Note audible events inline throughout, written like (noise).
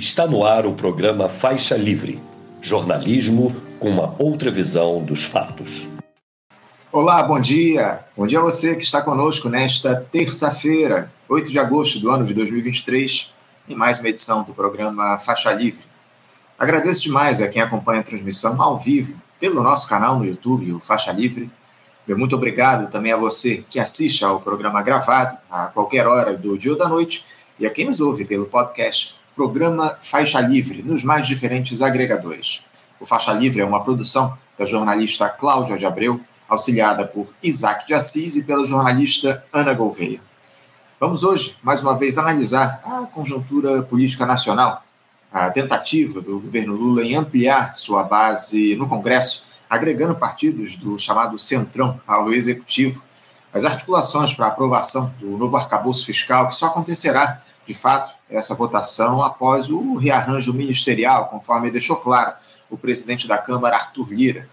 Está no ar o programa Faixa Livre, jornalismo com uma outra visão dos fatos. Olá, bom dia. Bom dia a você que está conosco nesta terça-feira, 8 de agosto do ano de 2023, em mais uma edição do programa Faixa Livre. Agradeço demais a quem acompanha a transmissão ao vivo pelo nosso canal no YouTube, o Faixa Livre. Muito obrigado também a você que assiste ao programa gravado a qualquer hora do dia ou da noite e a quem nos ouve pelo podcast programa Faixa Livre, nos mais diferentes agregadores. O Faixa Livre é uma produção da jornalista Cláudia de Abreu, auxiliada por Isaac de Assis e pela jornalista Ana Gouveia. Vamos hoje, mais uma vez, analisar a conjuntura política nacional, a tentativa do governo Lula em ampliar sua base no Congresso, agregando partidos do chamado Centrão ao Executivo, as articulações para aprovação do novo arcabouço fiscal, que só acontecerá de fato, essa votação após o rearranjo ministerial, conforme deixou claro o presidente da Câmara, Arthur Lira.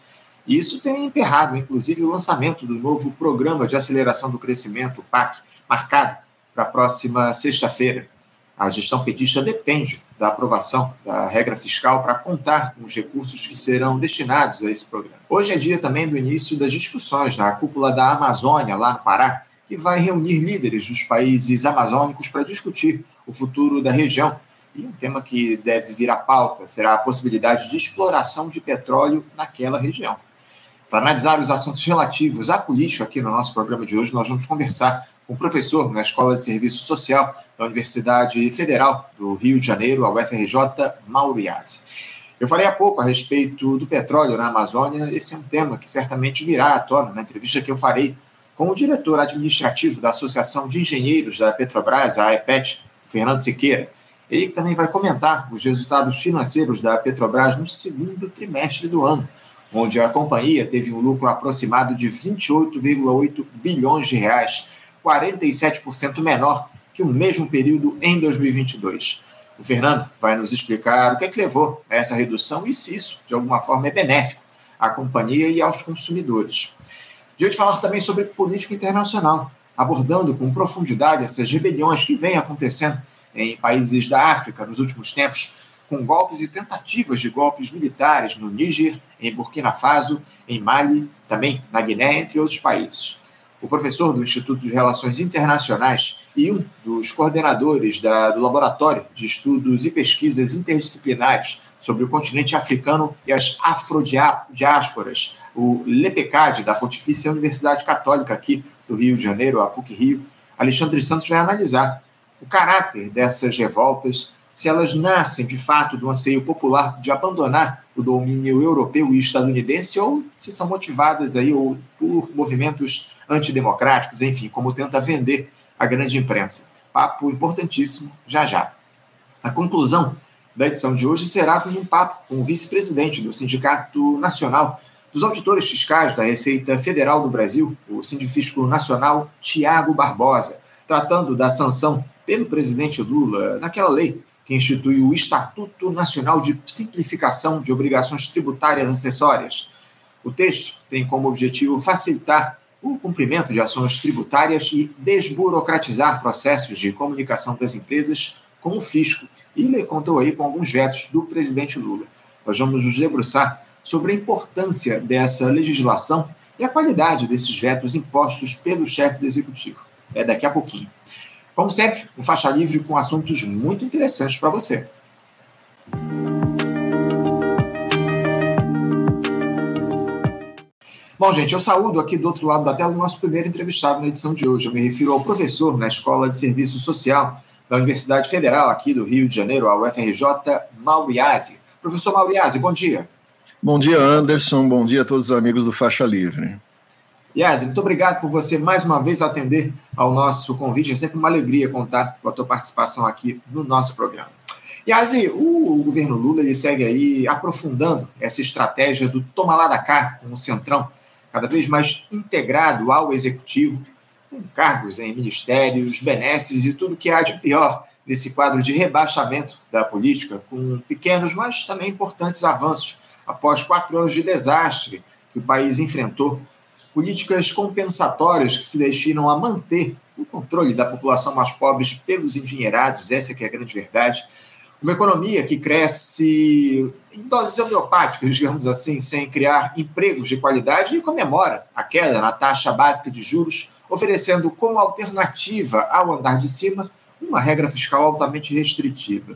E isso tem emperrado, inclusive, o lançamento do novo Programa de Aceleração do Crescimento, o PAC, marcado para a próxima sexta-feira. A gestão petista depende da aprovação da regra fiscal para contar com os recursos que serão destinados a esse programa. Hoje é dia também do início das discussões na cúpula da Amazônia, lá no Pará, que vai reunir líderes dos países amazônicos para discutir o futuro da região. E um tema que deve vir à pauta será a possibilidade de exploração de petróleo naquela região. Para analisar os assuntos relativos à política aqui no nosso programa de hoje, nós vamos conversar com o professor na Escola de Serviço Social da Universidade Federal do Rio de Janeiro, a UFRJ, Mauro Iazzi. Eu falei há pouco a respeito do petróleo na Amazônia, esse é um tema que certamente virá à tona na entrevista que eu farei com o diretor administrativo da Associação de Engenheiros da Petrobras, a AEPET, Fernando Siqueira. Ele também vai comentar os resultados financeiros da Petrobras no segundo trimestre do ano, onde a companhia teve um lucro aproximado de 28,8 bilhões de reais, 47% menor que o mesmo período em 2022. O Fernando vai nos explicar o que, é que levou a essa redução e se isso, de alguma forma, é benéfico à companhia e aos consumidores. De hoje falar também sobre política internacional, abordando com profundidade essas rebeliões que vêm acontecendo em países da África nos últimos tempos, com golpes e tentativas de golpes militares no Níger, em Burkina Faso, em Mali, também na Guiné, entre outros países. O professor do Instituto de Relações Internacionais e um dos coordenadores da, do Laboratório de Estudos e Pesquisas Interdisciplinares sobre o continente africano e as afrodiásporas, o LEPECAD, da Pontifícia Universidade Católica aqui do Rio de Janeiro, a PUC-Rio, Alexandre Santos vai analisar o caráter dessas revoltas, se elas nascem de fato do anseio popular de abandonar o domínio europeu e estadunidense ou se são motivadas aí ou por movimentos antidemocráticos, enfim, como tenta vender a grande imprensa. Papo importantíssimo já já. A conclusão da edição de hoje será com um papo com o vice-presidente do Sindicato Nacional dos Auditores Fiscais da Receita Federal do Brasil, o Sindifisco Nacional Tiago Barbosa, tratando da sanção pelo presidente Lula naquela lei que institui o Estatuto Nacional de Simplificação de Obrigações Tributárias Acessórias. O texto tem como objetivo facilitar o cumprimento de ações tributárias e desburocratizar processos de comunicação das empresas com o fisco e ele contou aí com alguns vetos do presidente Lula. Nós vamos nos debruçar sobre a importância dessa legislação e a qualidade desses vetos impostos pelo chefe do executivo. É daqui a pouquinho. Como sempre, um faixa livre com assuntos muito interessantes para você. Bom, gente, eu saúdo aqui do outro lado da tela o nosso primeiro entrevistado na edição de hoje. Eu me refiro ao professor na Escola de Serviço Social da Universidade Federal aqui do Rio de Janeiro, a UFRJ, Mauriase. Professor Mauriase, bom dia. Bom dia, Anderson. Bom dia a todos os amigos do Faixa Livre. Yasi, muito obrigado por você mais uma vez atender ao nosso convite. É sempre uma alegria contar com a tua participação aqui no nosso programa. Yasi, o governo Lula ele segue aí aprofundando essa estratégia do toma lá da cá com o Centrão, cada vez mais integrado ao executivo, com cargos em ministérios, benesses e tudo que há de pior nesse quadro de rebaixamento da política, com pequenos, mas também importantes avanços após quatro anos de desastre que o país enfrentou. Políticas compensatórias que se destinam a manter o controle da população mais pobre pelos endinheirados, essa que é a grande verdade. Uma economia que cresce em doses homeopáticas, digamos assim, sem criar empregos de qualidade e comemora a queda na taxa básica de juros, oferecendo como alternativa ao andar de cima uma regra fiscal altamente restritiva.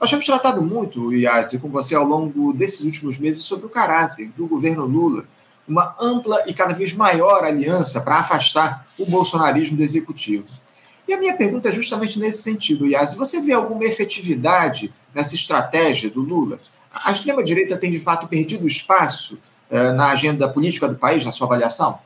Nós temos tratado muito, Iasi, com você ao longo desses últimos meses sobre o caráter do governo Lula, uma ampla e cada vez maior aliança para afastar o bolsonarismo do executivo. E a minha pergunta é justamente nesse sentido, Iasi. Você vê alguma efetividade nessa estratégia do Lula? A extrema-direita tem, de fato, perdido espaço eh, na agenda política do país, na sua avaliação?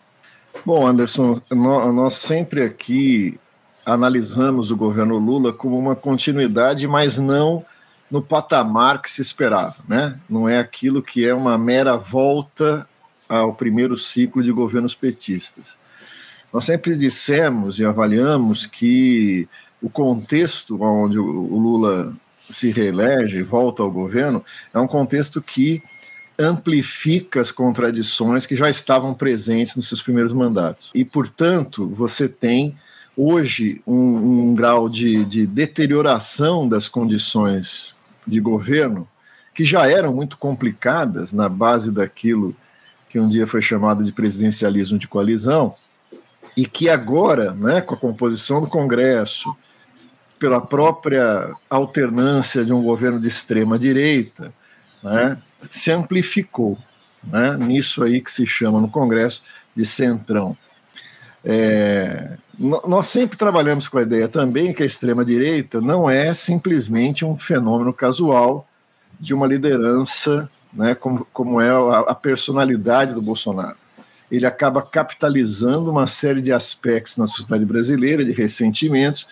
Bom, Anderson, nós sempre aqui analisamos o governo Lula como uma continuidade, mas não no patamar que se esperava, né? Não é aquilo que é uma mera volta ao primeiro ciclo de governos petistas. Nós sempre dissemos e avaliamos que o contexto onde o Lula se reelege, volta ao governo, é um contexto que amplifica as contradições que já estavam presentes nos seus primeiros mandatos. E, portanto, você tem hoje um, um grau de, de deterioração das condições de governo que já eram muito complicadas na base daquilo que um dia foi chamado de presidencialismo de coalizão, e que agora, né, com a composição do Congresso, pela própria alternância de um governo de extrema direita, né, se amplificou, né, nisso aí que se chama no Congresso de centrão. É, nós sempre trabalhamos com a ideia também que a extrema-direita não é simplesmente um fenômeno casual de uma liderança, né, como, como é a, a personalidade do Bolsonaro. Ele acaba capitalizando uma série de aspectos na sociedade brasileira, de ressentimentos,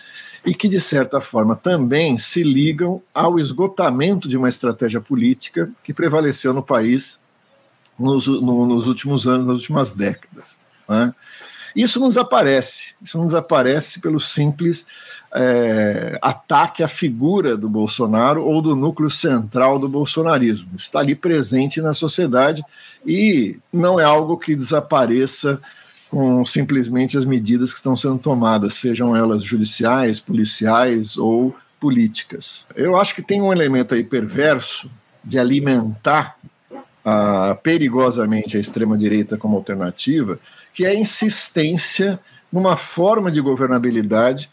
e que, de certa forma, também se ligam ao esgotamento de uma estratégia política que prevaleceu no país nos, no, nos últimos anos, nas últimas décadas. Né? Isso nos aparece, isso nos aparece pelo simples é, ataque à figura do Bolsonaro ou do núcleo central do bolsonarismo. Está ali presente na sociedade e não é algo que desapareça com simplesmente as medidas que estão sendo tomadas, sejam elas judiciais, policiais ou políticas. Eu acho que tem um elemento aí perverso de alimentar ah, perigosamente a extrema-direita como alternativa, que é a insistência numa forma de governabilidade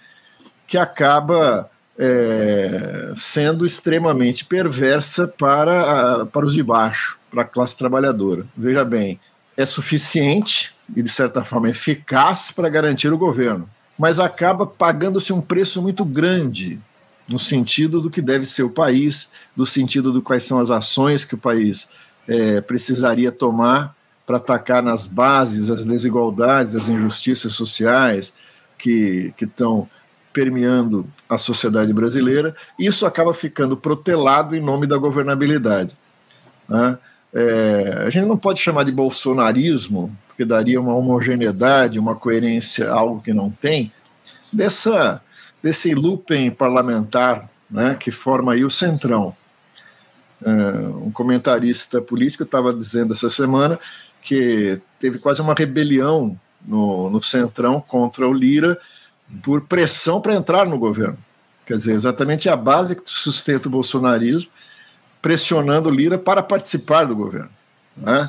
que acaba é, sendo extremamente perversa para, para os de baixo, para a classe trabalhadora. Veja bem, é suficiente e, de certa forma, eficaz para garantir o governo, mas acaba pagando-se um preço muito grande no sentido do que deve ser o país, no sentido do quais são as ações que o país é, precisaria tomar para atacar nas bases as desigualdades, as injustiças sociais que estão permeando a sociedade brasileira, isso acaba ficando protelado em nome da governabilidade. Né? É, a gente não pode chamar de bolsonarismo, porque daria uma homogeneidade, uma coerência, algo que não tem, dessa, desse looping parlamentar né, que forma aí o centrão. É, um comentarista político estava dizendo essa semana que teve quase uma rebelião no, no Centrão contra o Lira por pressão para entrar no governo. Quer dizer, exatamente a base que sustenta o bolsonarismo, pressionando Lira para participar do governo. Né?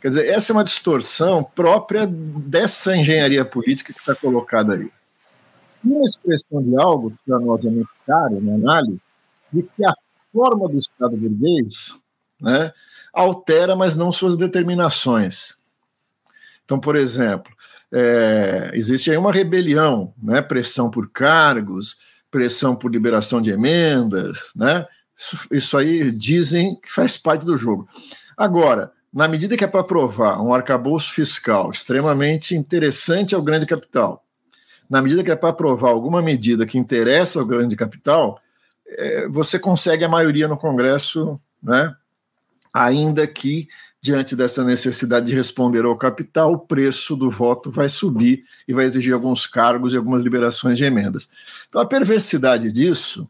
Quer dizer, essa é uma distorção própria dessa engenharia política que está colocada aí. E uma expressão de algo que para nós é muito caro na análise, de que a forma do Estado burguês né, altera, mas não suas determinações. Então, por exemplo, é, existe aí uma rebelião, né, pressão por cargos, pressão por liberação de emendas, né? Isso, isso aí dizem que faz parte do jogo. Agora, na medida que é para aprovar um arcabouço fiscal extremamente interessante ao grande capital, na medida que é para aprovar alguma medida que interessa ao grande capital, é, você consegue a maioria no Congresso, né? ainda que, diante dessa necessidade de responder ao capital, o preço do voto vai subir e vai exigir alguns cargos e algumas liberações de emendas. Então, a perversidade disso,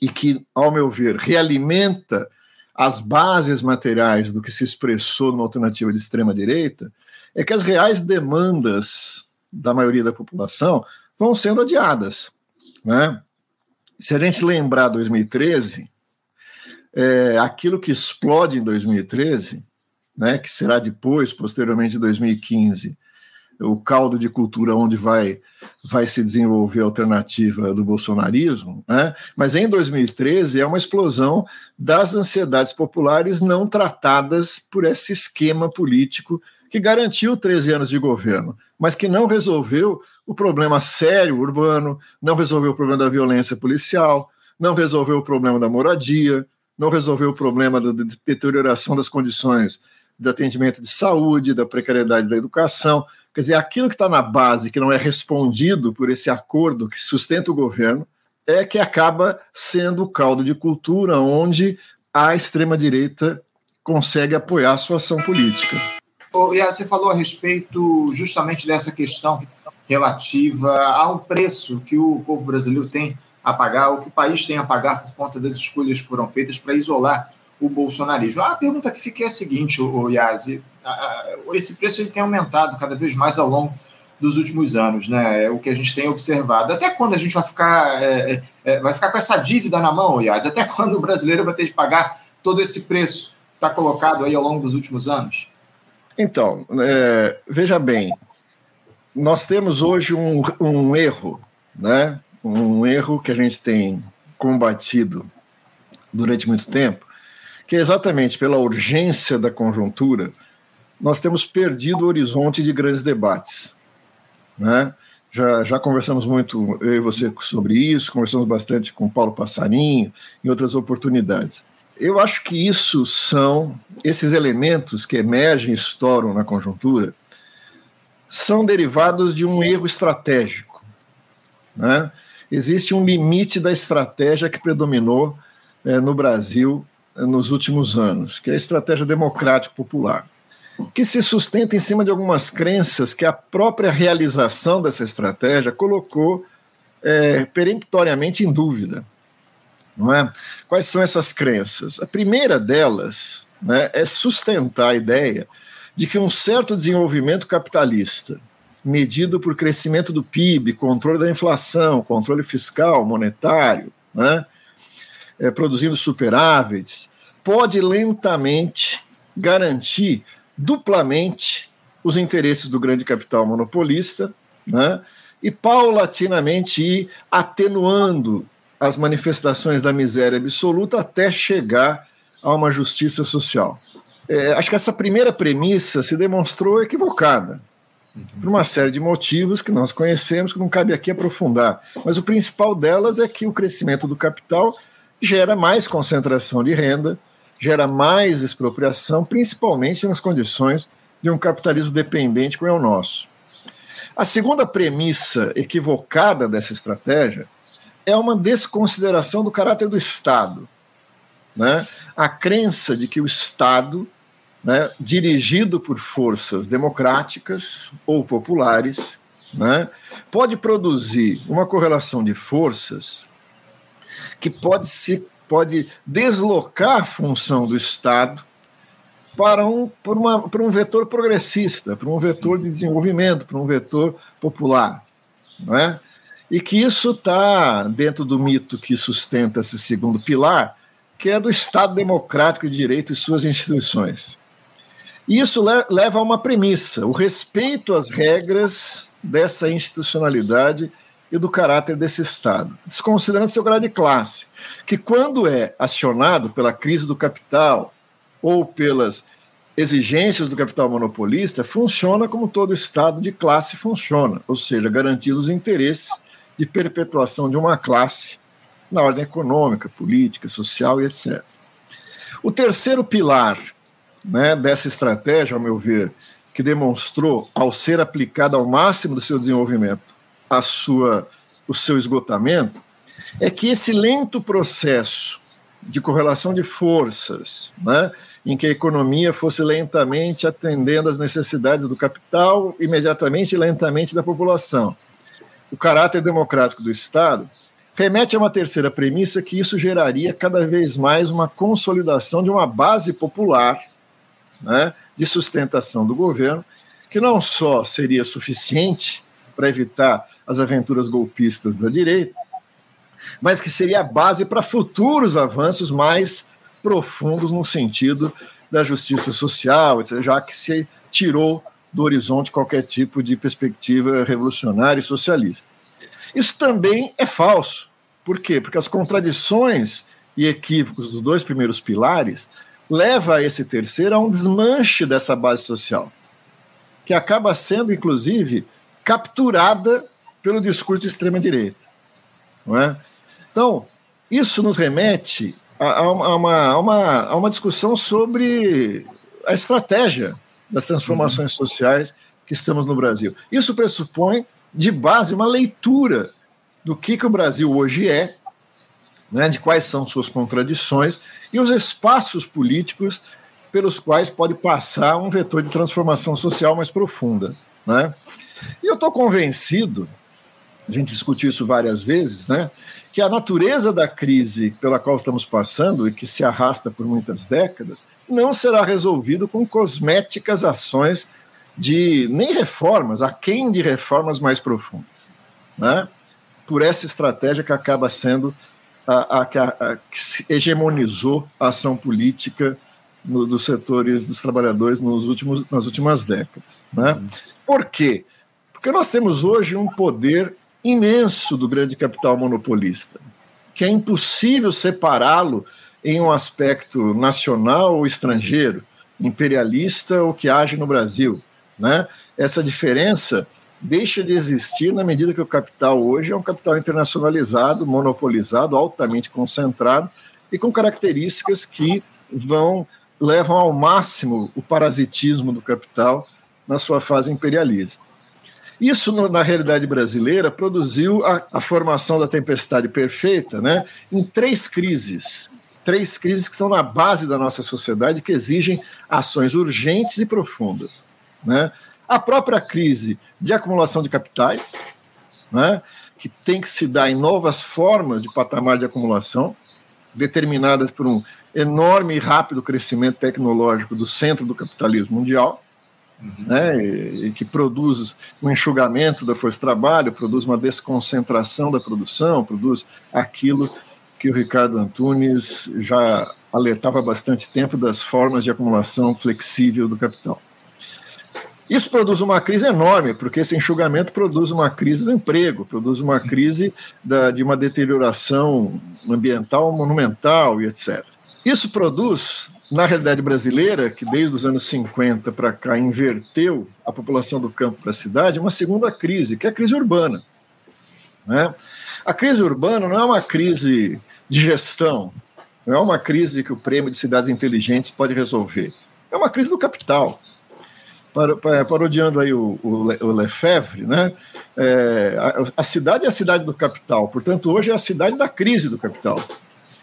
e que, ao meu ver, realimenta as bases materiais do que se expressou numa alternativa de extrema-direita, é que as reais demandas da maioria da população vão sendo adiadas. Né? Se a gente lembrar 2013, é, aquilo que explode em 2013, né, que será depois, posteriormente, em 2015, o caldo de cultura onde vai, vai se desenvolver a alternativa do bolsonarismo, né? mas em 2013 é uma explosão das ansiedades populares não tratadas por esse esquema político que garantiu 13 anos de governo, mas que não resolveu o problema sério urbano, não resolveu o problema da violência policial, não resolveu o problema da moradia, não resolveu o problema da deterioração das condições de atendimento de saúde, da precariedade da educação. Quer dizer, aquilo que está na base, que não é respondido por esse acordo que sustenta o governo, é que acaba sendo o caldo de cultura onde a extrema-direita consegue apoiar a sua ação política. Oh, e você falou a respeito justamente dessa questão relativa ao preço que o povo brasileiro tem a pagar, o que o país tem a pagar por conta das escolhas que foram feitas para isolar o bolsonarismo. A pergunta que fica é a seguinte, o Yazi, esse preço ele tem aumentado cada vez mais ao longo dos últimos anos, né? É o que a gente tem observado. Até quando a gente vai ficar, é, é, é vai ficar com essa dívida na mão, Yazi? Até quando o brasileiro vai ter de pagar todo esse preço que está colocado aí ao longo dos últimos anos? Então, é, veja bem, nós temos hoje um, um erro, né? Um erro que a gente tem combatido durante muito tempo, que é exatamente pela urgência da conjuntura, nós temos perdido o horizonte de grandes debates. Né? Já, já conversamos muito, eu e você, sobre isso, conversamos bastante com Paulo Passarinho em outras oportunidades. Eu acho que isso são, esses elementos que emergem estouram na conjuntura, são derivados de um erro estratégico. Né? Existe um limite da estratégia que predominou é, no Brasil nos últimos anos, que é a estratégia democrática popular, que se sustenta em cima de algumas crenças que a própria realização dessa estratégia colocou é, peremptoriamente em dúvida. Não é? Quais são essas crenças? A primeira delas né, é sustentar a ideia de que um certo desenvolvimento capitalista, medido por crescimento do PIB, controle da inflação, controle fiscal, monetário, né, é, produzindo superávites, pode lentamente garantir duplamente os interesses do grande capital monopolista, né, e paulatinamente ir atenuando as manifestações da miséria absoluta até chegar a uma justiça social. É, acho que essa primeira premissa se demonstrou equivocada, por uma série de motivos que nós conhecemos, que não cabe aqui aprofundar. Mas o principal delas é que o crescimento do capital gera mais concentração de renda, gera mais expropriação, principalmente nas condições de um capitalismo dependente como é o nosso. A segunda premissa equivocada dessa estratégia é uma desconsideração do caráter do Estado. Né? A crença de que o Estado, né, dirigido por forças democráticas ou populares, né, pode produzir uma correlação de forças que pode, se, pode deslocar a função do Estado para um, para, uma, para um vetor progressista, para um vetor de desenvolvimento, para um vetor popular. Não é? E que isso está dentro do mito que sustenta esse segundo pilar, que é do Estado democrático de direito e suas instituições. E isso leva a uma premissa: o respeito às regras dessa institucionalidade e do caráter desse Estado, desconsiderando seu grau de classe, que quando é acionado pela crise do capital ou pelas exigências do capital monopolista, funciona como todo Estado de classe funciona, ou seja, garantindo os interesses de perpetuação de uma classe na ordem econômica, política, social e etc. O terceiro pilar né, dessa estratégia, ao meu ver, que demonstrou, ao ser aplicada ao máximo do seu desenvolvimento, a sua, o seu esgotamento, é que esse lento processo de correlação de forças, né, em que a economia fosse lentamente atendendo às necessidades do capital, imediatamente e lentamente da população. O caráter democrático do Estado remete a uma terceira premissa que isso geraria cada vez mais uma consolidação de uma base popular né, de sustentação do governo, que não só seria suficiente para evitar as aventuras golpistas da direita, mas que seria a base para futuros avanços mais profundos no sentido da justiça social, já que se tirou do horizonte qualquer tipo de perspectiva revolucionária e socialista. Isso também é falso. Por quê? Porque as contradições e equívocos dos dois primeiros pilares levam a esse terceiro a um desmanche dessa base social, que acaba sendo, inclusive, capturada pelo discurso de extrema-direita. É? Então, isso nos remete a, a, uma, a, uma, a uma discussão sobre a estratégia das transformações uhum. sociais que estamos no Brasil. Isso pressupõe, de base, uma leitura do que, que o Brasil hoje é, né, de quais são suas contradições e os espaços políticos pelos quais pode passar um vetor de transformação social mais profunda. Né? E eu estou convencido, a gente discutiu isso várias vezes, né, que a natureza da crise pela qual estamos passando e que se arrasta por muitas décadas não será resolvido com cosméticas ações de nem reformas, aquém de reformas mais profundas, né? Por essa estratégia que acaba sendo a, a, a, a que hegemonizou a ação política no, dos setores dos trabalhadores nos últimos, nas últimas décadas, né? Por quê? Porque nós temos hoje um poder imenso do grande capital monopolista, que é impossível separá-lo em um aspecto nacional ou estrangeiro, imperialista ou que age no Brasil. Né? Essa diferença deixa de existir na medida que o capital hoje é um capital internacionalizado, monopolizado, altamente concentrado e com características que vão levam ao máximo o parasitismo do capital na sua fase imperialista. Isso, na realidade brasileira, produziu a, a formação da tempestade perfeita né, em três crises. Três crises que estão na base da nossa sociedade, que exigem ações urgentes e profundas. Né? A própria crise de acumulação de capitais, né, que tem que se dar em novas formas de patamar de acumulação, determinadas por um enorme e rápido crescimento tecnológico do centro do capitalismo mundial uhum. né, e, e, que produz um enxugamento da força de trabalho, produz uma desconcentração da produção, produz aquilo que o Ricardo Antunes já alertava há bastante tempo das formas de acumulação flexível do capital. Isso produz uma crise enorme, porque esse enxugamento produz uma crise do emprego, produz uma crise da, de uma deterioração ambiental monumental e etc. Isso produz na realidade brasileira, que desde os anos 50 para cá inverteu a população do campo para a cidade, uma segunda crise, que é a crise urbana. Né? A crise urbana não é uma crise de gestão, não é uma crise que o prêmio de cidades inteligentes pode resolver. É uma crise do capital. Parodiando aí o, o, o Lefebvre, né? É, a, a cidade é a cidade do capital, portanto, hoje é a cidade da crise do capital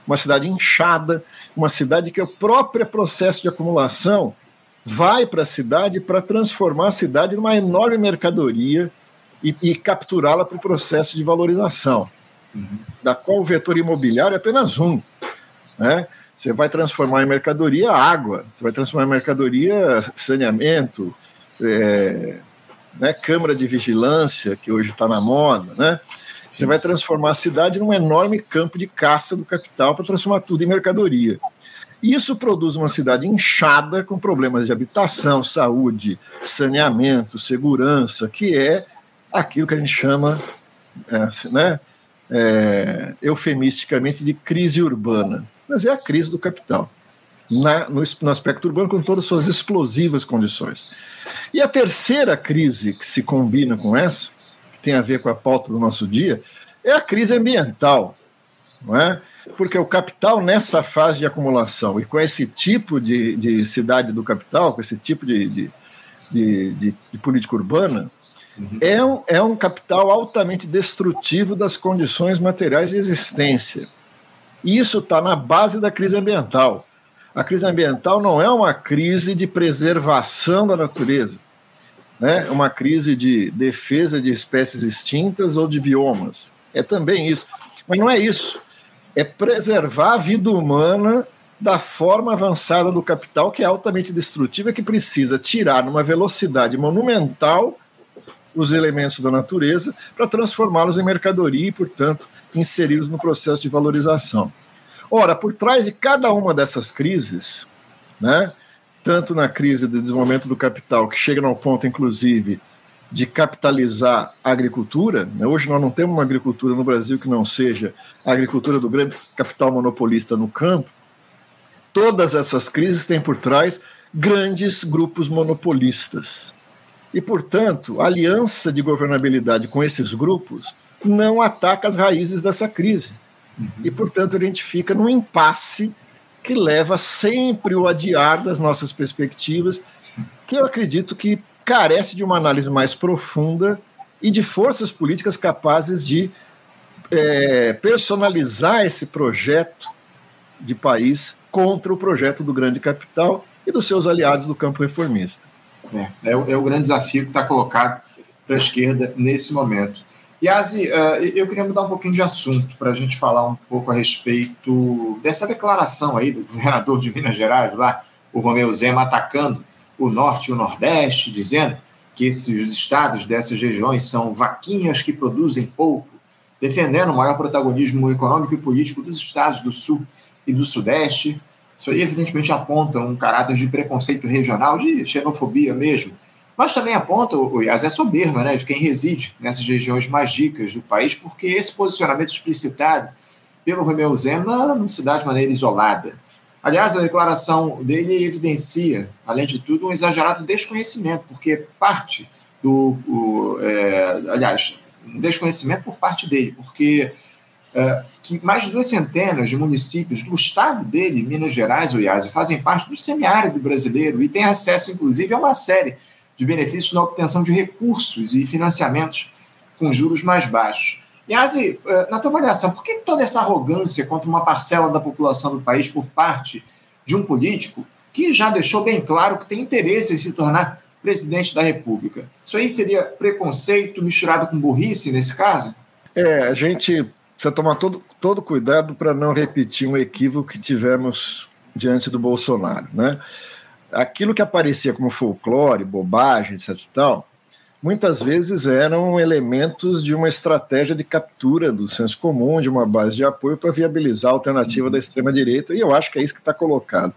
uma cidade inchada, uma cidade que o próprio processo de acumulação vai para a cidade para transformar a cidade numa enorme mercadoria e, e capturá-la para o processo de valorização, uhum. da qual o vetor imobiliário é apenas um. Né? Você vai transformar em mercadoria água, você vai transformar em mercadoria saneamento, é, né, câmara de vigilância, que hoje está na moda, né? Você vai transformar a cidade num enorme campo de caça do capital para transformar tudo em mercadoria. Isso produz uma cidade inchada com problemas de habitação, saúde, saneamento, segurança, que é aquilo que a gente chama, é, né, é, eufemisticamente, de crise urbana. Mas é a crise do capital, na, no, no aspecto urbano, com todas as suas explosivas condições. E a terceira crise que se combina com essa que tem a ver com a pauta do nosso dia, é a crise ambiental, não é? Porque o capital, nessa fase de acumulação e com esse tipo de, de cidade do capital, com esse tipo de, de, de, de, política urbana, uhum. é, um, é um capital altamente destrutivo das condições materiais de existência. E isso está na base da crise ambiental. A crise ambiental não é uma crise de preservação da natureza né, uma crise de defesa de espécies extintas ou de biomas. É também isso. Mas não é isso. É preservar a vida humana da forma avançada do capital, que é altamente destrutiva, que precisa tirar numa velocidade monumental os elementos da natureza para transformá-los em mercadoria e, portanto, inseri-los no processo de valorização. Ora, por trás de cada uma dessas crises, né, tanto na crise de desenvolvimento do capital, que chega ao ponto, inclusive, de capitalizar a agricultura. Né? Hoje nós não temos uma agricultura no Brasil que não seja a agricultura do grande capital monopolista no campo. Todas essas crises têm por trás grandes grupos monopolistas. E, portanto, a aliança de governabilidade com esses grupos não ataca as raízes dessa crise. Uhum. E, portanto, a gente fica num impasse que leva sempre o adiar das nossas perspectivas, que eu acredito que carece de uma análise mais profunda e de forças políticas capazes de é, personalizar esse projeto de país contra o projeto do grande capital e dos seus aliados do campo reformista. É, é, o, é o grande desafio que está colocado para a esquerda nesse momento. Yazi, uh, eu queria mudar um pouquinho de assunto para a gente falar um pouco a respeito dessa declaração aí do (laughs) governador de Minas Gerais, lá, o Romeu Zema, atacando o norte e o nordeste, dizendo que esses estados dessas regiões são vaquinhas que produzem pouco, defendendo o maior protagonismo econômico e político dos estados do sul e do sudeste. Isso aí, evidentemente, aponta um caráter de preconceito regional, de xenofobia mesmo, mas também aponta, o Yas, é soberba né, de quem reside nessas regiões mais ricas do país, porque esse posicionamento explicitado pelo Romeu Zema não se dá de maneira isolada. Aliás, a declaração dele evidencia, além de tudo, um exagerado desconhecimento, porque parte do. O, é, aliás, um desconhecimento por parte dele, porque é, mais de duas centenas de municípios do estado dele, Minas Gerais, Oiase, fazem parte do semiárido brasileiro e têm acesso, inclusive, a uma série de benefícios na obtenção de recursos e financiamentos com juros mais baixos. Yazi, eh, na tua avaliação, por que toda essa arrogância contra uma parcela da população do país por parte de um político que já deixou bem claro que tem interesse em se tornar presidente da República? Isso aí seria preconceito misturado com burrice nesse caso? É, a gente precisa tomar todo, todo cuidado para não repetir um equívoco que tivemos diante do Bolsonaro, né? Aquilo que aparecia como folclore, bobagem, etc. Tal, muitas vezes eram elementos de uma estratégia de captura do senso comum, de uma base de apoio para viabilizar a alternativa da extrema-direita, e eu acho que é isso que está colocado.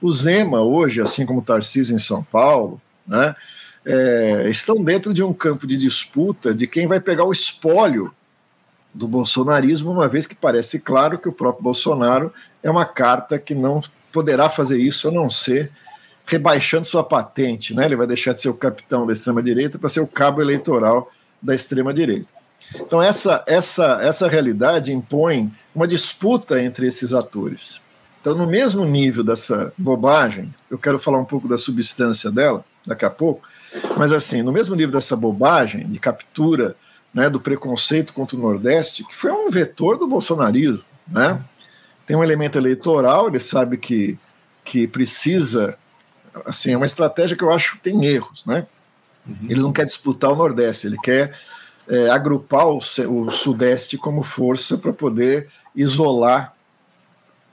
O Zema, hoje, assim como o Tarcísio em São Paulo, né, é, estão dentro de um campo de disputa de quem vai pegar o espólio do bolsonarismo, uma vez que parece claro que o próprio Bolsonaro é uma carta que não poderá fazer isso a não ser rebaixando sua patente, né? Ele vai deixar de ser o capitão da extrema direita para ser o cabo eleitoral da extrema direita. Então essa essa essa realidade impõe uma disputa entre esses atores. Então no mesmo nível dessa bobagem, eu quero falar um pouco da substância dela daqui a pouco, mas assim, no mesmo nível dessa bobagem de captura, né, do preconceito contra o Nordeste, que foi um vetor do bolsonarismo, né? Tem um elemento eleitoral, ele sabe que que precisa assim, é uma estratégia que eu acho que tem erros, né? Uhum. Ele não quer disputar o Nordeste, ele quer é, agrupar o, o, Sudeste como força para poder isolar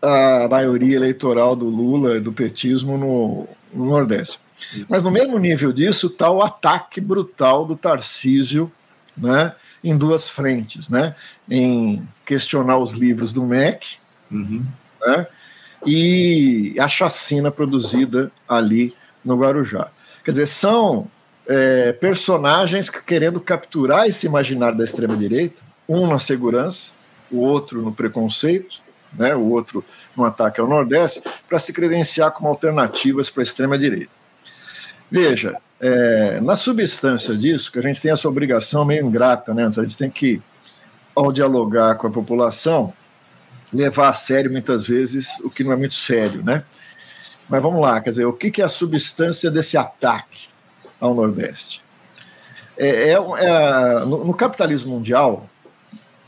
a maioria eleitoral do Lula e do petismo no, no Nordeste. Mas no mesmo nível disso está o ataque brutal do Tarcísio, né, em duas frentes, né, em questionar os livros do MEC, uhum. né, e a chacina produzida ali no Guarujá. Quer dizer, são é, personagens querendo capturar esse imaginário da extrema-direita, um na segurança, o outro no preconceito, né, o outro no ataque ao Nordeste, para se credenciar como alternativas para a extrema-direita. Veja, é, na substância disso, que a gente tem essa obrigação meio ingrata, né, a gente tem que, ao dialogar com a população, levar a sério muitas vezes o que não é muito sério, né? Mas vamos lá, quer dizer, o que é a substância desse ataque ao Nordeste? É, é, é no, no capitalismo mundial,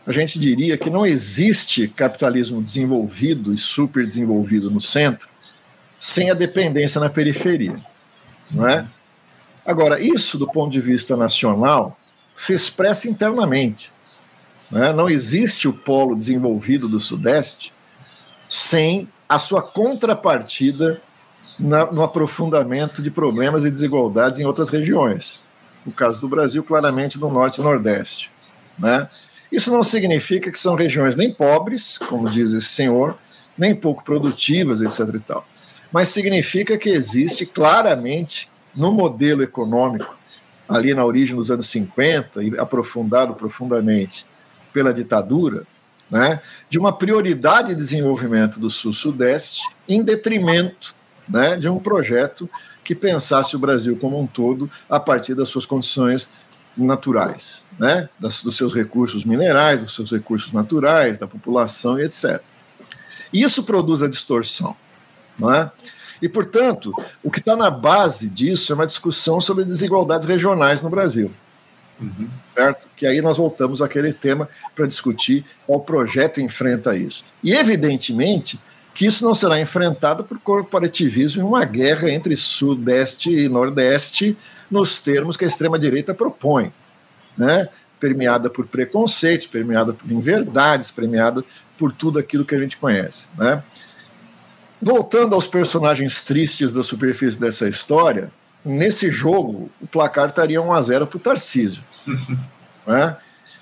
a gente diria que não existe capitalismo desenvolvido e super desenvolvido no centro sem a dependência na periferia, não é? Agora, isso do ponto de vista nacional se expressa internamente. Né? Não existe o polo desenvolvido do Sudeste sem a sua contrapartida na, no aprofundamento de problemas e desigualdades em outras regiões. No caso do Brasil, claramente no Norte e Nordeste. Né? Isso não significa que são regiões nem pobres, como diz esse senhor, nem pouco produtivas, etc. E tal. Mas significa que existe claramente no modelo econômico, ali na origem dos anos 50, e aprofundado profundamente pela ditadura, né, de uma prioridade de desenvolvimento do Sul-Sudeste em detrimento né, de um projeto que pensasse o Brasil como um todo a partir das suas condições naturais, né, das, dos seus recursos minerais, dos seus recursos naturais, da população e etc. Isso produz a distorção. Não é? E, portanto, o que está na base disso é uma discussão sobre desigualdades regionais no Brasil. Uhum. Certo? Que aí nós voltamos àquele tema para discutir qual projeto enfrenta isso. E, evidentemente, que isso não será enfrentado por corporativismo em uma guerra entre Sudeste e Nordeste, nos termos que a extrema-direita propõe, né? permeada por preconceitos, permeada por inverdades, permeada por tudo aquilo que a gente conhece. Né? Voltando aos personagens tristes da superfície dessa história, nesse jogo o placar estaria 1 a 0 para o Tarcísio. (laughs) né?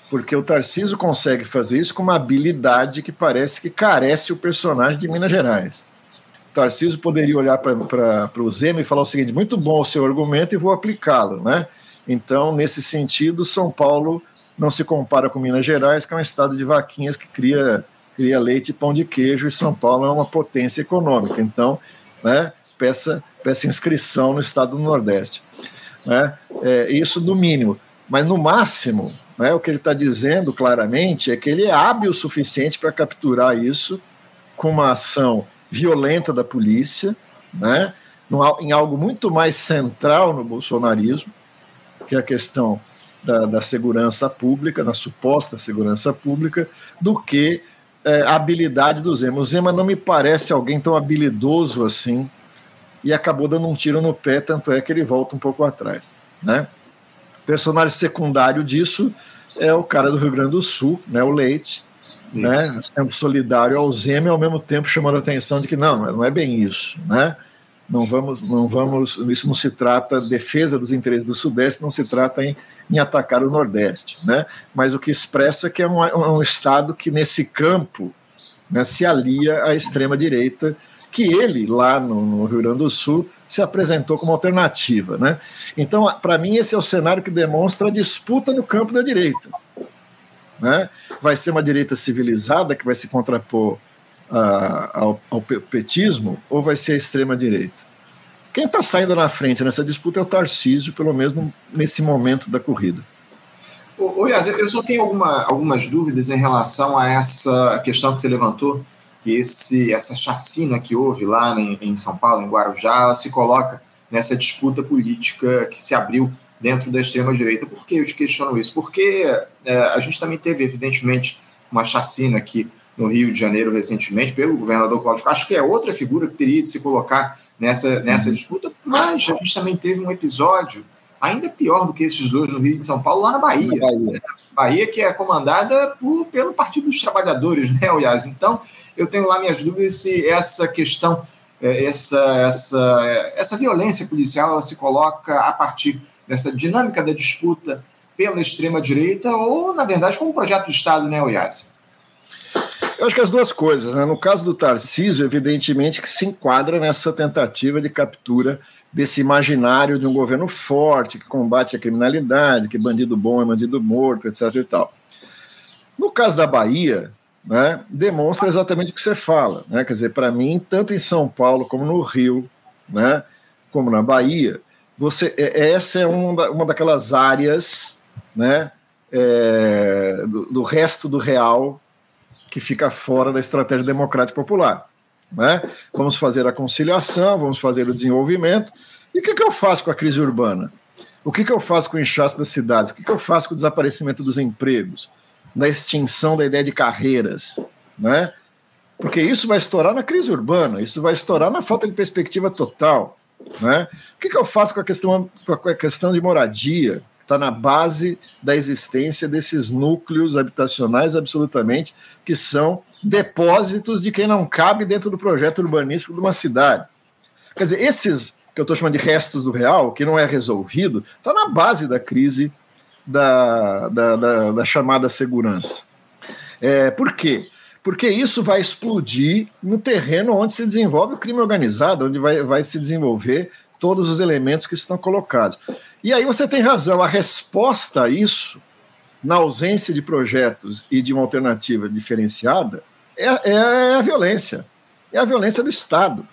Porque o Tarcísio consegue fazer isso com uma habilidade que parece que carece o personagem de Minas Gerais. O Tarcísio poderia olhar para o Zema e falar o seguinte: muito bom o seu argumento e vou aplicá-lo. Né? Então, nesse sentido, São Paulo não se compara com Minas Gerais, que é um estado de vaquinhas que cria cria leite e pão de queijo, e São Paulo é uma potência econômica. Então, né, peça, peça inscrição no estado do Nordeste. Né? É, isso no mínimo. Mas no máximo, né, o que ele está dizendo claramente é que ele é hábil o suficiente para capturar isso com uma ação violenta da polícia, né, em algo muito mais central no bolsonarismo, que é a questão da, da segurança pública, da suposta segurança pública, do que é, a habilidade do Zema. O Zema não me parece alguém tão habilidoso assim e acabou dando um tiro no pé, tanto é que ele volta um pouco atrás. Né? Personagem secundário disso é o cara do Rio Grande do Sul, né, o Leite, né, sendo solidário ao Zema e ao mesmo tempo chamando a atenção de que não, não é bem isso, né? Não vamos, não vamos, isso não se trata defesa dos interesses do Sudeste, não se trata em em atacar o Nordeste, né? Mas o que expressa que é um, um estado que nesse campo né, se alia à extrema direita, que ele lá no, no, Rio Grande do Sul se apresentou como alternativa, né? Então, para mim esse é o cenário que demonstra a disputa no campo da direita, né? Vai ser uma direita civilizada que vai se contrapor ao, ao petismo ou vai ser a extrema direita? Quem está saindo na frente nessa disputa é o Tarcísio, pelo menos nesse momento da corrida. Ô, Yas, eu só tenho alguma, algumas dúvidas em relação a essa questão que você levantou, que esse, essa chacina que houve lá em, em São Paulo, em Guarujá, se coloca nessa disputa política que se abriu dentro da extrema-direita. Por que eu te questiono isso? Porque é, a gente também teve, evidentemente, uma chacina aqui no Rio de Janeiro recentemente pelo governador Cláudio Castro, que é outra figura que teria de se colocar nessa, nessa uhum. disputa, mas a gente também teve um episódio ainda pior do que esses dois no Rio de São Paulo, lá na Bahia. Na Bahia. Bahia que é comandada por, pelo Partido dos Trabalhadores, né, aliás. Então, eu tenho lá minhas dúvidas se essa questão, é, essa, essa, essa violência policial, ela se coloca a partir dessa dinâmica da disputa pela extrema-direita ou, na verdade, como um projeto de Estado, né, Oiás? Eu acho que as duas coisas. Né? No caso do Tarcísio, evidentemente que se enquadra nessa tentativa de captura desse imaginário de um governo forte, que combate a criminalidade, que bandido bom é bandido morto, etc. E tal. No caso da Bahia, né, demonstra exatamente o que você fala. Né? Quer dizer, para mim, tanto em São Paulo como no Rio, né, como na Bahia, você, é, essa é uma, uma daquelas áreas né, é, do, do resto do real que fica fora da estratégia democrática popular. Né? Vamos fazer a conciliação, vamos fazer o desenvolvimento. E o que, que eu faço com a crise urbana? O que, que eu faço com o inchaço das cidades? O que, que eu faço com o desaparecimento dos empregos? Da extinção da ideia de carreiras? Né? Porque isso vai estourar na crise urbana, isso vai estourar na falta de perspectiva total. Né? O que, que eu faço com a questão, com a questão de moradia? Está na base da existência desses núcleos habitacionais, absolutamente, que são depósitos de quem não cabe dentro do projeto urbanístico de uma cidade. Quer dizer, esses que eu estou chamando de restos do real, que não é resolvido, está na base da crise da, da, da, da chamada segurança. É, por quê? porque isso vai explodir no terreno onde se desenvolve o crime organizado, onde vai, vai se desenvolver todos os elementos que estão colocados. E aí você tem razão, a resposta a isso, na ausência de projetos e de uma alternativa diferenciada, é, é, é a violência. É a violência do Estado.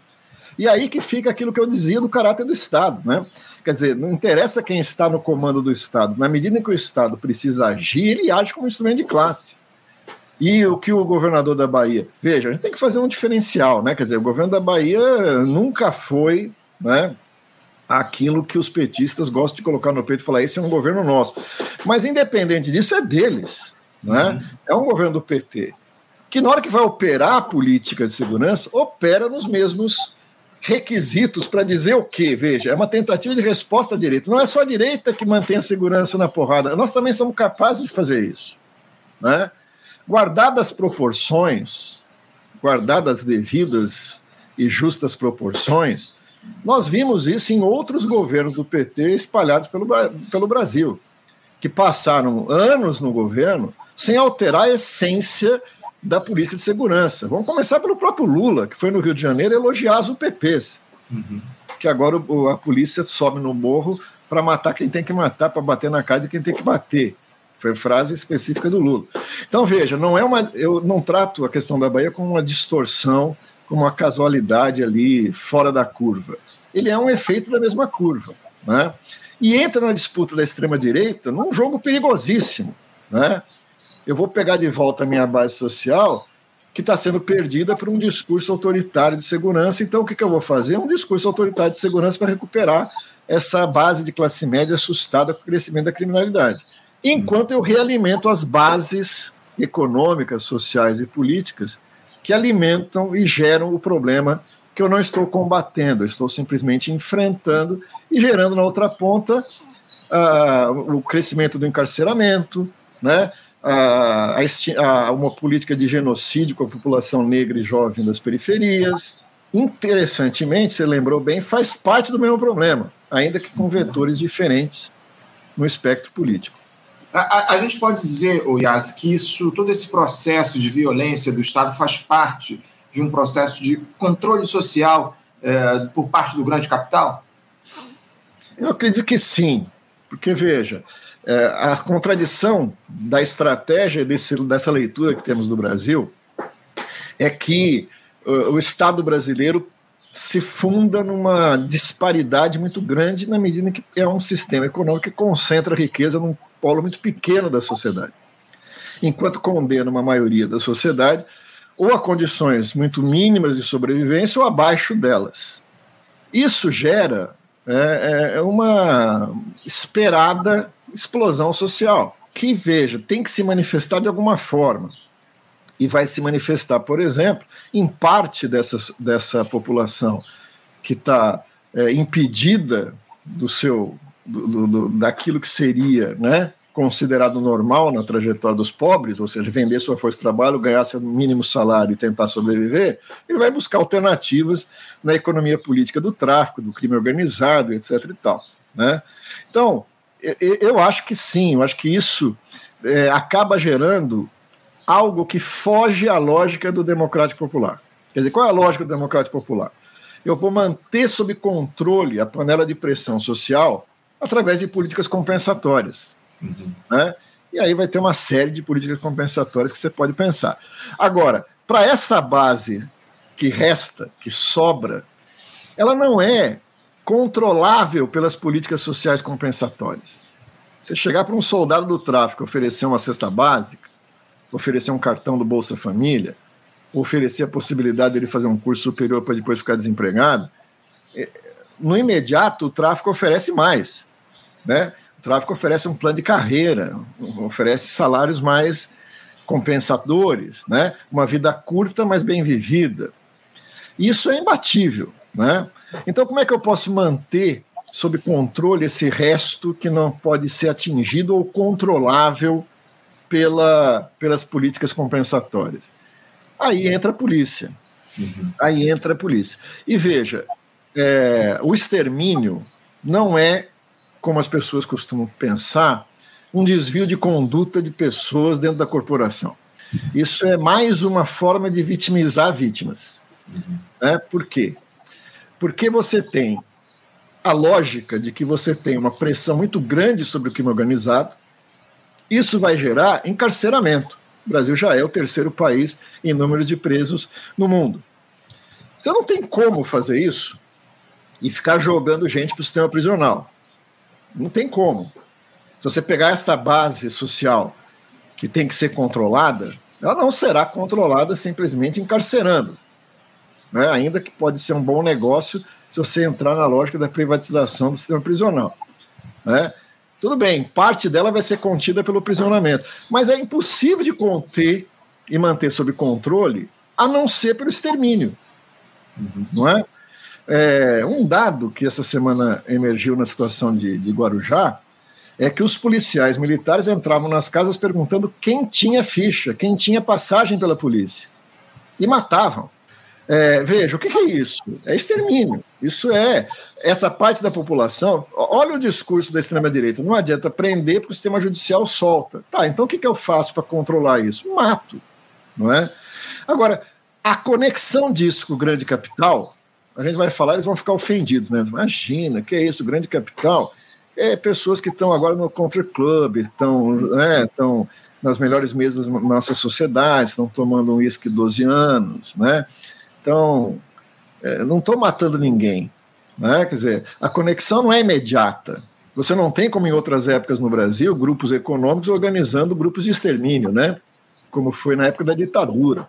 E aí que fica aquilo que eu dizia do caráter do Estado, né? Quer dizer, não interessa quem está no comando do Estado. Na medida em que o Estado precisa agir, ele age como instrumento de classe. E o que o governador da Bahia. Veja, a gente tem que fazer um diferencial, né? Quer dizer, o governo da Bahia nunca foi né, aquilo que os petistas gostam de colocar no peito e falar: esse é um governo nosso. Mas, independente disso, é deles. Né? Uhum. É um governo do PT. Que, na hora que vai operar a política de segurança, opera nos mesmos requisitos para dizer o quê? Veja, é uma tentativa de resposta à direita. Não é só a direita que mantém a segurança na porrada, nós também somos capazes de fazer isso. Né? Guardadas proporções, guardadas devidas e justas proporções, nós vimos isso em outros governos do PT espalhados pelo, pelo Brasil, que passaram anos no governo sem alterar a essência da política de segurança. Vamos começar pelo próprio Lula, que foi no Rio de Janeiro elogiar as UPPs, uhum. que agora a polícia sobe no morro para matar quem tem que matar, para bater na cara de quem tem que bater. Foi frase específica do Lula. Então, veja, não é uma. Eu não trato a questão da Bahia como uma distorção, uma casualidade ali fora da curva. Ele é um efeito da mesma curva. Né? E entra na disputa da extrema-direita num jogo perigosíssimo. Né? eu vou pegar de volta a minha base social que está sendo perdida por um discurso autoritário de segurança. Então, o que, que eu vou fazer? Um discurso autoritário de segurança para recuperar essa base de classe média assustada com o crescimento da criminalidade. Enquanto eu realimento as bases econômicas, sociais e políticas que alimentam e geram o problema que eu não estou combatendo, eu estou simplesmente enfrentando e gerando na outra ponta uh, o crescimento do encarceramento, né? a, a, uma política de genocídio com a população negra e jovem das periferias. Interessantemente, você lembrou bem, faz parte do mesmo problema, ainda que com vetores diferentes no espectro político. A, a, gente pode dizer, Yas, que isso, todo esse processo de violência do Estado faz parte de um processo de controle social é, por parte do grande capital? Eu acredito que sim, porque veja, é, a contradição da estratégia desse, dessa leitura que temos do Brasil é que uh, o Estado brasileiro se funda numa disparidade muito grande na medida em que é um sistema econômico que concentra a riqueza num polo muito pequeno da sociedade. Enquanto condena uma maioria da sociedade ou a condições muito mínimas de sobrevivência ou abaixo delas. Isso gera é, é uma esperada explosão social, que, veja, tem que se manifestar de alguma forma. E vai se manifestar, por exemplo, em parte dessa, dessa população que está é, impedida do seu do, do, daquilo que seria né, considerado normal na trajetória dos pobres, ou seja, vender sua força de trabalho, ganhar seu mínimo salário e tentar sobreviver, ele vai buscar alternativas na economia política do tráfico, do crime organizado, etc. E tal, né? Então, eu acho que sim, eu acho que isso é, acaba gerando algo que foge à lógica do democrático popular. Quer dizer, qual é a lógica do democrático popular? Eu vou manter sob controle a panela de pressão social através de políticas compensatórias. Uhum. Né? E aí vai ter uma série de políticas compensatórias que você pode pensar. Agora, para essa base que resta, que sobra, ela não é controlável pelas políticas sociais compensatórias. Você chegar para um soldado do tráfico oferecer uma cesta básica, oferecer um cartão do Bolsa Família, oferecer a possibilidade dele fazer um curso superior para depois ficar desempregado, é, no imediato o tráfico oferece mais, né? O tráfico oferece um plano de carreira, oferece salários mais compensadores, né? Uma vida curta, mas bem vivida. Isso é imbatível, né? Então, como é que eu posso manter sob controle esse resto que não pode ser atingido ou controlável pela, pelas políticas compensatórias? Aí entra a polícia. Uhum. Aí entra a polícia. E veja, é, o extermínio não é, como as pessoas costumam pensar, um desvio de conduta de pessoas dentro da corporação. Isso é mais uma forma de vitimizar vítimas. Uhum. Né? Por quê? Porque você tem a lógica de que você tem uma pressão muito grande sobre o crime organizado, isso vai gerar encarceramento. O Brasil já é o terceiro país em número de presos no mundo. Você não tem como fazer isso e ficar jogando gente para o sistema prisional. Não tem como. Se você pegar essa base social que tem que ser controlada, ela não será controlada simplesmente encarcerando. Né? Ainda que pode ser um bom negócio se você entrar na lógica da privatização do sistema prisional. Né? Tudo bem, parte dela vai ser contida pelo prisionamento, mas é impossível de conter e manter sob controle a não ser pelo extermínio. Uhum. Não é? É? Um dado que essa semana emergiu na situação de, de Guarujá é que os policiais militares entravam nas casas perguntando quem tinha ficha, quem tinha passagem pela polícia. E matavam. É, veja, o que, é isso? É extermínio. Isso é essa parte da população. Olha o discurso da extrema-direita. Não adianta prender porque o sistema judicial solta. Tá, então o que, que eu faço para controlar isso? Mato. Não é? Agora, a conexão disso com o grande capital, a gente vai falar, eles vão ficar ofendidos, né? Imagina, que é isso, grande capital? É pessoas que estão agora no country club, estão né, nas melhores mesas da nossa sociedade, estão tomando um uísque 12 anos, né? Então, é, não estou matando ninguém. Né? Quer dizer, a conexão não é imediata. Você não tem, como em outras épocas no Brasil, grupos econômicos organizando grupos de extermínio, né? como foi na época da ditadura.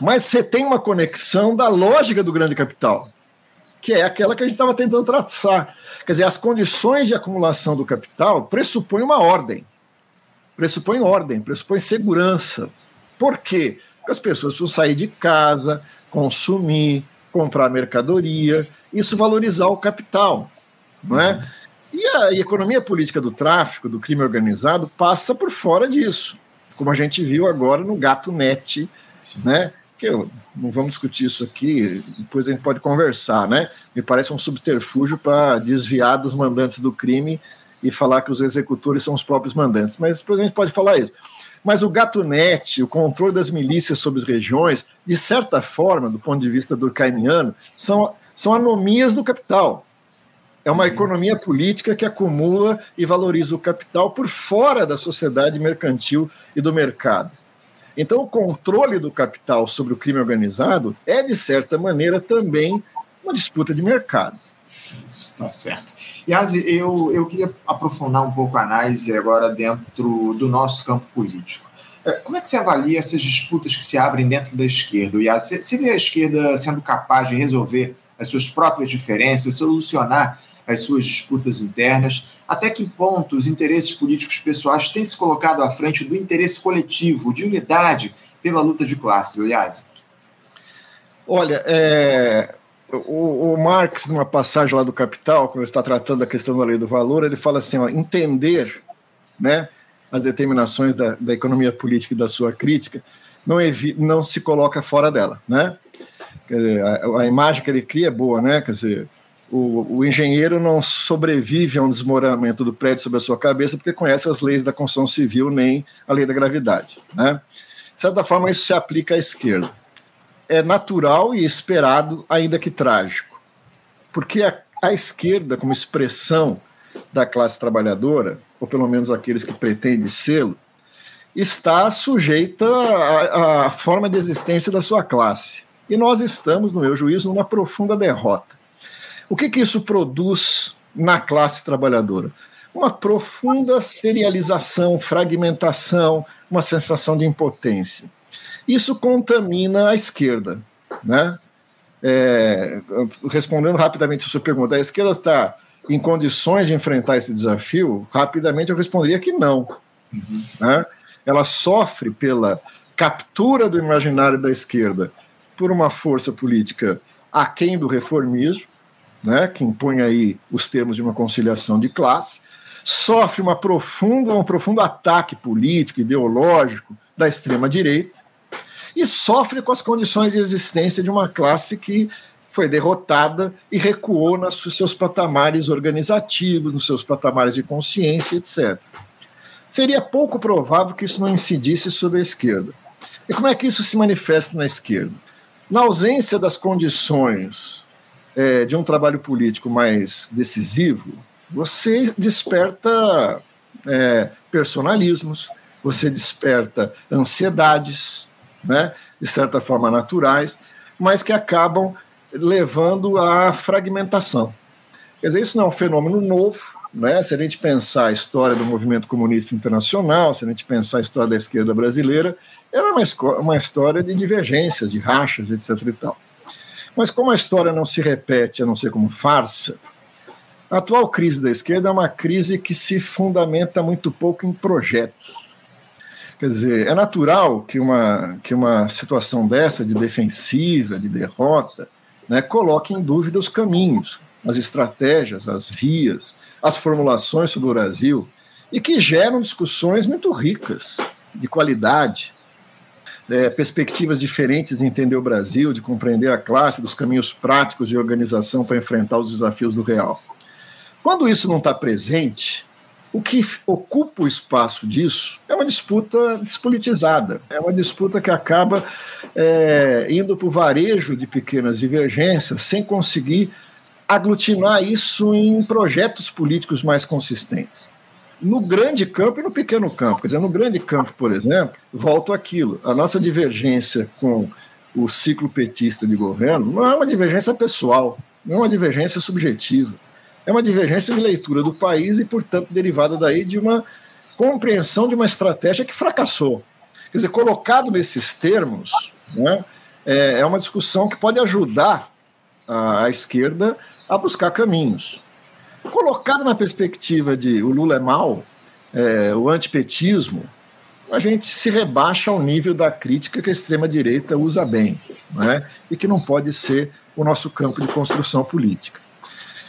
Mas você tem uma conexão da lógica do grande capital, que é aquela que a gente estava tentando traçar. Quer dizer, as condições de acumulação do capital pressupõem uma ordem, pressupõem ordem, pressupõem segurança. Por quê? As pessoas precisam sair de casa, consumir, comprar mercadoria, isso valorizar o capital, não é? E a, economia política do tráfico, do crime organizado, passa por fora disso, como a gente viu agora no Gato Net, né? Que eu, não vamos discutir isso aqui, depois a gente pode conversar, né? Me parece um subterfúgio para desviar dos mandantes do crime e falar que os executores são os próprios mandantes, mas depois a gente pode falar isso. Mas o gatunete, o controle das milícias sobre as regiões, de certa forma, do ponto de vista do caimiano, são, são anomias do capital. É uma economia política que acumula e valoriza o capital por fora da sociedade mercantil e do mercado. Então, o controle do capital sobre o crime organizado é, de certa maneira, também uma disputa de mercado. Está certo. Yazi, eu, eu queria aprofundar um pouco a análise agora dentro do nosso campo político. É, como é que você avalia essas disputas que se abrem dentro da esquerda? Yazi, você vê a esquerda sendo capaz de resolver as suas próprias diferenças, solucionar as suas disputas internas? Até que ponto os interesses políticos pessoais têm se colocado à frente do interesse coletivo, de unidade pela luta de classe, Yazi? Olha, é, o, o, Marx, numa passagem lá do Capital, quando ele está tratando da questão da lei do valor, ele fala assim: ó, entender né, as determinações da, da economia política e da sua crítica não, não se coloca fora dela. Né? Dizer, a, a, imagem que ele cria é boa, né? Quer dizer, o, o, engenheiro não sobrevive a um desmoronamento do prédio sobre a sua cabeça porque conhece as leis da construção civil nem a lei da gravidade. Né? De certa forma, isso se aplica à esquerda é natural e esperado, ainda que trágico. Porque a, a esquerda, como expressão da classe trabalhadora, ou pelo menos aqueles que pretendem sê-lo, está sujeita à, à forma de existência da sua classe. E nós estamos, no meu juízo, numa profunda derrota. O que, que isso produz na classe trabalhadora? Uma profunda serialização, fragmentação, uma sensação de impotência. Isso contamina a esquerda. Né? É, respondendo rapidamente a sua pergunta, a esquerda está em condições de enfrentar esse desafio? Rapidamente eu responderia que não. Uhum. Né? Ela sofre pela captura do imaginário da esquerda por uma força política aquém do reformismo, né, que impõe aí os termos de uma conciliação de classe, sofre uma profunda, um profundo ataque político, ideológico da extrema-direita, e sofre com as condições de existência de uma classe que foi derrotada e recuou nos seus patamares organizativos, nos seus patamares de consciência, etc. seria pouco provável que isso não incidisse sobre a esquerda. E como é que isso se manifesta na esquerda? Na ausência das condições é, de um trabalho político mais decisivo, você desperta é, personalismos, você desperta ansiedades, né, de certa forma naturais, mas que acabam levando à fragmentação. Quer dizer, isso não é um fenômeno novo, né? se a gente pensar a história do movimento comunista internacional, se a gente pensar a história da esquerda brasileira, era uma, uma história de divergências, de rachas, etc. E tal. Mas como a história não se repete, a não ser como farsa, a atual crise da esquerda é uma crise que se fundamenta muito pouco em projetos. Quer dizer, é natural que uma, que uma situação dessa, de defensiva, de derrota, né, coloque em dúvida os caminhos, as estratégias, as vias, as formulações sobre o Brasil, e que geram discussões muito ricas, de qualidade, é, perspectivas diferentes de entender o Brasil, de compreender a classe, dos caminhos práticos de organização para enfrentar os desafios do real. Quando isso não está presente, o que ocupa o espaço disso é uma disputa despolitizada, é uma disputa que acaba é, indo para o varejo de pequenas divergências sem conseguir aglutinar isso em projetos políticos mais consistentes no grande campo e no pequeno campo. Quer dizer, no grande campo, por exemplo, volto àquilo. A nossa divergência com o ciclo petista de governo não é uma divergência pessoal, não é uma divergência subjetiva. É uma divergência de leitura do país e, portanto, derivada daí de uma compreensão de uma estratégia que fracassou. Quer dizer, colocado nesses termos, né, é, uma discussão que pode ajudar a esquerda a buscar caminhos. Colocado na perspectiva de o Lula é mal, é, o antipetismo, a gente se rebaixa ao nível da crítica que a extrema-direita usa bem, né? e que não pode ser o nosso campo de construção política.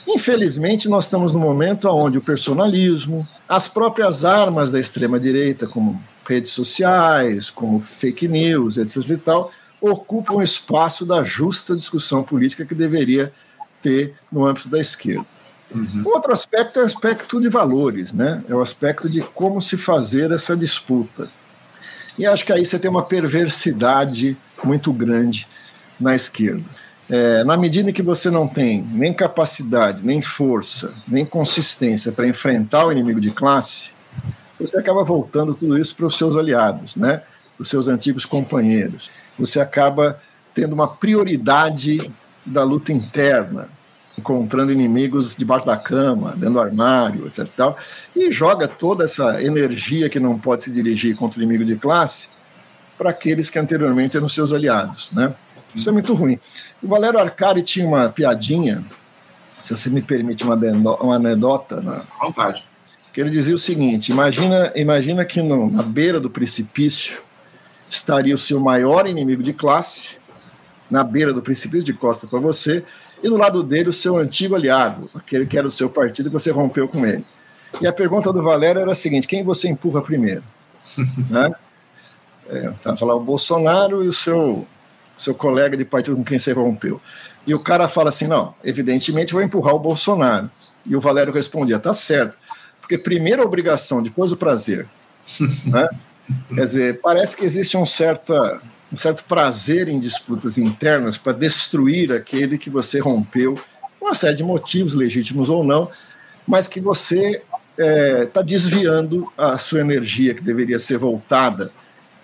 Infelizmente, nós estamos no momento onde o personalismo, as próprias armas da extrema-direita, como redes sociais, como fake news, etc. e tal, ocupam espaço da justa discussão política que deveria ter no âmbito da esquerda. Uhum. Outro aspecto é o aspecto de valores, né? É o aspecto de como se fazer essa disputa. E acho que aí você tem uma perversidade muito grande na esquerda. É, na medida em que você não tem nem capacidade, nem força, nem consistência para enfrentar o inimigo de classe, você acaba voltando tudo isso para os seus aliados, né? para os seus antigos companheiros. Você acaba tendo uma prioridade da luta interna, encontrando inimigos debaixo da cama, dentro do armário, etc. Tal, e joga toda essa energia que não pode se dirigir contra o inimigo de classe para aqueles que anteriormente eram seus aliados. Né? Isso é muito ruim. O Valério Arcari tinha uma piadinha, se você me permite uma, uma anedota. Na... Vontade. Que ele dizia o seguinte: imagina, imagina que no, na beira do precipício estaria o seu maior inimigo de classe, na beira do precipício de costa para você, e do lado dele o seu antigo aliado, aquele que era o seu partido que você rompeu com ele. E a pergunta do Valério era a seguinte: quem você empurra primeiro? (laughs) né? É, tá, falar o Bolsonaro e o seu, seu colega de partido com quem você rompeu. E o cara fala assim: não, evidentemente vou empurrar o Bolsonaro. E o Valério respondia: tá certo, porque primeiro a obrigação, depois o prazer. (laughs) né? Quer dizer, parece que existe um certa um certo prazer em disputas internas para destruir aquele que você rompeu, uma série de motivos, legítimos ou não, mas que você está é, tá desviando a sua energia, que deveria ser voltada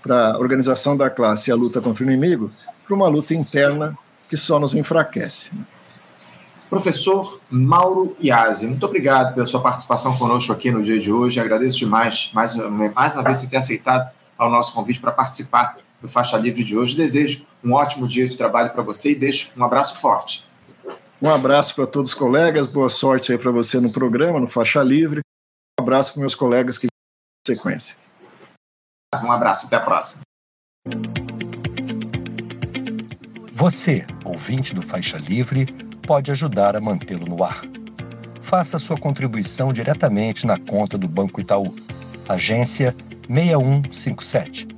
para a organização da classe e a luta contra o inimigo, para uma luta interna que só nos enfraquece. Professor Mauro Iazzi, muito obrigado pela sua participação conosco aqui no dia de hoje. Agradeço demais, mais, mais uma vez, você ter aceitado ao nosso convite para participar do Faixa Livre de hoje. Desejo um ótimo dia de trabalho para você e deixo um abraço forte. Um abraço para todos os colegas, boa sorte aí para você no programa, no Faixa Livre. Um abraço para meus colegas que sequência. Um abraço, até a próxima. Você, ouvinte do Faixa Livre, pode ajudar a mantê-lo no ar. Faça sua contribuição diretamente na conta do Banco Itaú. Agência 6157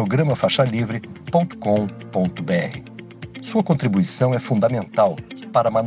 ouvinte@programafaixalivre.com.br. Sua contribuição é fundamental para a manutenção